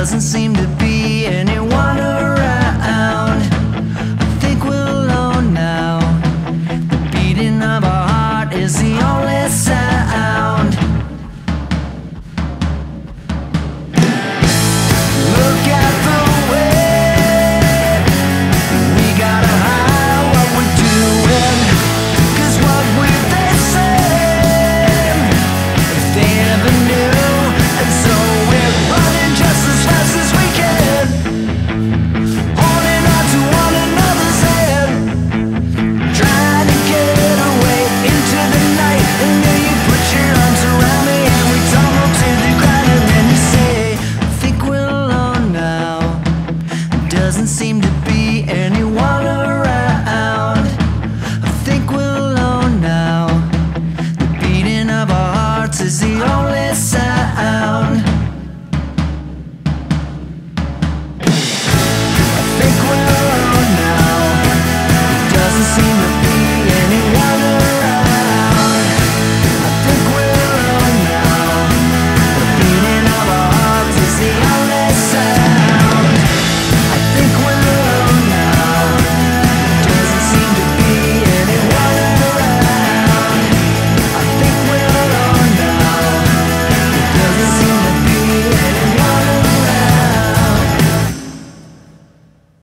doesn't seem to be anyone around. I think we're alone now. The beating of our heart is the only sound. doesn't seem to be anyone around. I think we're alone now. The beating of our hearts is the only sound.